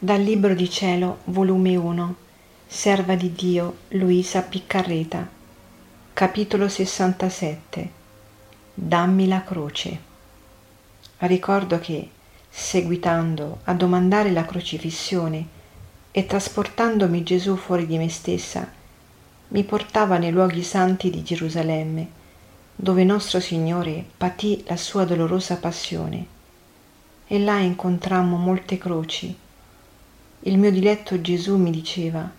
Dal Libro di Cielo, volume 1, Serva di Dio Luisa Piccarreta, capitolo 67. Dammi la croce. Ricordo che, seguitando a domandare la crocifissione e trasportandomi Gesù fuori di me stessa, mi portava nei luoghi santi di Gerusalemme, dove nostro Signore patì la sua dolorosa passione. E là incontrammo molte croci il mio diletto Gesù mi diceva,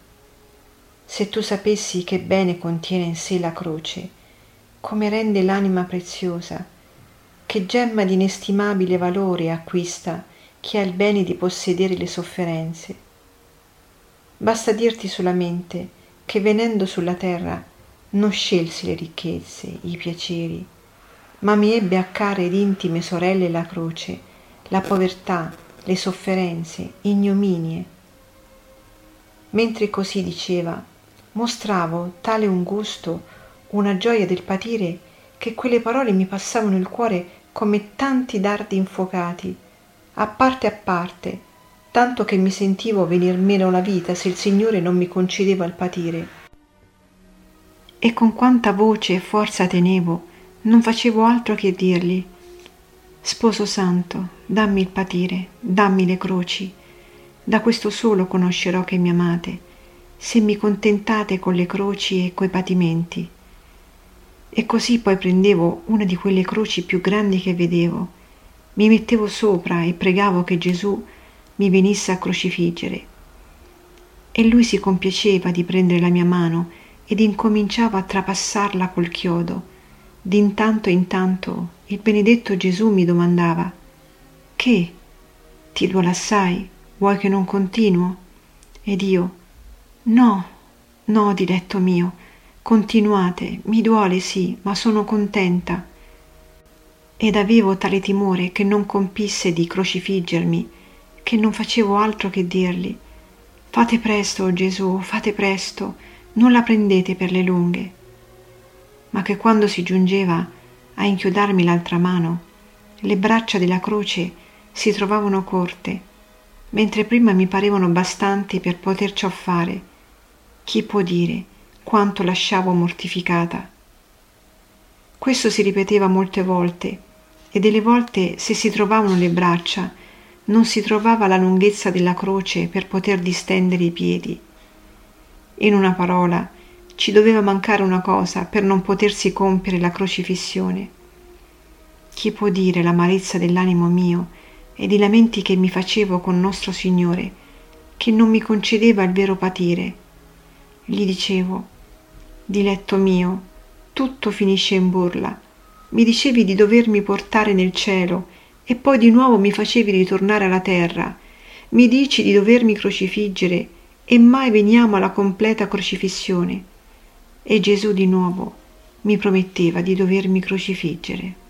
se tu sapessi che bene contiene in sé la croce, come rende l'anima preziosa, che gemma di inestimabile valore acquista chi ha il bene di possedere le sofferenze. Basta dirti solamente che venendo sulla terra non scelsi le ricchezze, i piaceri, ma mi ebbe a care ed intime sorelle la croce, la povertà, le sofferenze, ignominie. Mentre così diceva, mostravo tale un gusto, una gioia del patire, che quelle parole mi passavano il cuore come tanti dardi infuocati, a parte a parte, tanto che mi sentivo venir meno la vita se il Signore non mi concedeva il patire. E con quanta voce e forza tenevo, non facevo altro che dirgli, Sposo santo, dammi il patire, dammi le croci. Da questo solo conoscerò che mi amate, se mi contentate con le croci e coi patimenti. E così poi prendevo una di quelle croci più grandi che vedevo, mi mettevo sopra e pregavo che Gesù mi venisse a crocifiggere. E lui si compiaceva di prendere la mia mano ed incominciava a trapassarla col chiodo. D'intanto in tanto il benedetto Gesù mi domandava Che? Ti duole assai? Vuoi che non continuo? Ed io No, no, diletto mio, continuate, mi duole sì, ma sono contenta. Ed avevo tale timore che non compisse di crocifiggermi, che non facevo altro che dirgli Fate presto, oh Gesù, fate presto, non la prendete per le lunghe. Ma che quando si giungeva a inchiodarmi l'altra mano. Le braccia della croce si trovavano corte, mentre prima mi parevano bastanti per poter ciò fare. Chi può dire quanto lasciavo mortificata? Questo si ripeteva molte volte, e delle volte se si trovavano le braccia, non si trovava la lunghezza della croce per poter distendere i piedi. In una parola, ci doveva mancare una cosa per non potersi compiere la crocifissione. Chi può dire l'amarezza dell'animo mio ed i lamenti che mi facevo con nostro Signore, che non mi concedeva il vero patire? Gli dicevo, diletto mio, tutto finisce in burla. Mi dicevi di dovermi portare nel cielo e poi di nuovo mi facevi ritornare alla terra. Mi dici di dovermi crocifiggere e mai veniamo alla completa crocifissione. E Gesù di nuovo mi prometteva di dovermi crocifiggere.